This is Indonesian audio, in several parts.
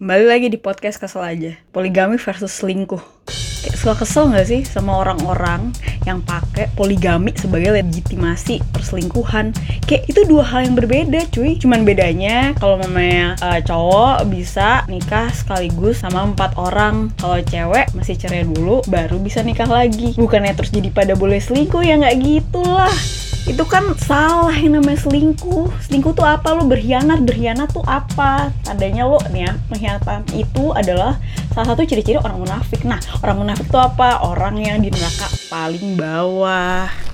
Kembali lagi di podcast kesel aja. Poligami versus selingkuh. Kayak suka kesel gak sih sama orang-orang yang pakai poligami sebagai legitimasi perselingkuhan? Kayak itu dua hal yang berbeda, cuy. Cuman bedanya kalau mamanya uh, cowok bisa nikah sekaligus sama empat orang. Kalau cewek masih cerai dulu, baru bisa nikah lagi. Bukannya terus jadi pada boleh selingkuh ya nggak gitulah itu kan salah yang namanya selingkuh. Selingkuh tuh apa? Lo berkhianat. Berkhianat tuh apa? Tandanya lo nih ya pengkhianatan itu adalah salah satu ciri-ciri orang munafik. Nah orang munafik tuh apa? Orang yang di neraka paling bawah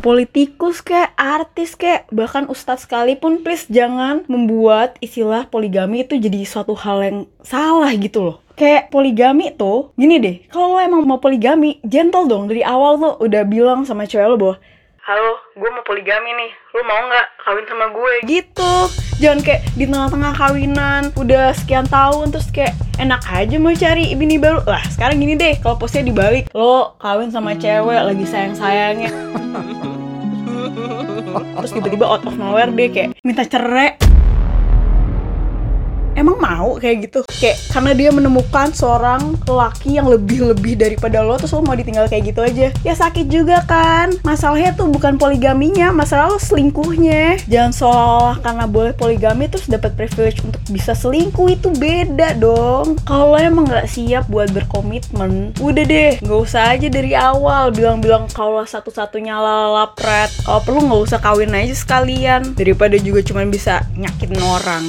politikus kayak artis kayak bahkan ustadz sekalipun please jangan membuat istilah poligami itu jadi suatu hal yang salah gitu loh. Kayak poligami tuh gini deh kalau lo emang mau poligami gentle dong. Dari awal tuh udah bilang sama cewek lo bahwa halo gue mau poligami nih. Lo mau nggak kawin sama gue? Gitu. Jangan kayak di tengah-tengah kawinan udah sekian tahun terus kayak enak aja mau cari bini baru. Lah sekarang gini deh kalau posnya dibalik. Lo kawin sama cewek lagi sayang sayangnya terus tiba-tiba out of nowhere deh kayak minta cerai mau kayak gitu. Kayak karena dia menemukan seorang laki yang lebih-lebih daripada lo terus lo mau ditinggal kayak gitu aja. Ya sakit juga kan. Masalahnya tuh bukan poligaminya masalah lo selingkuhnya. Jangan seolah karena boleh poligami terus dapat privilege untuk bisa selingkuh itu beda dong. Kalau emang nggak siap buat berkomitmen udah deh nggak usah aja dari awal bilang-bilang kalau satu-satunya lalapret kalau perlu nggak usah kawin aja sekalian daripada juga cuman bisa nyakitin orang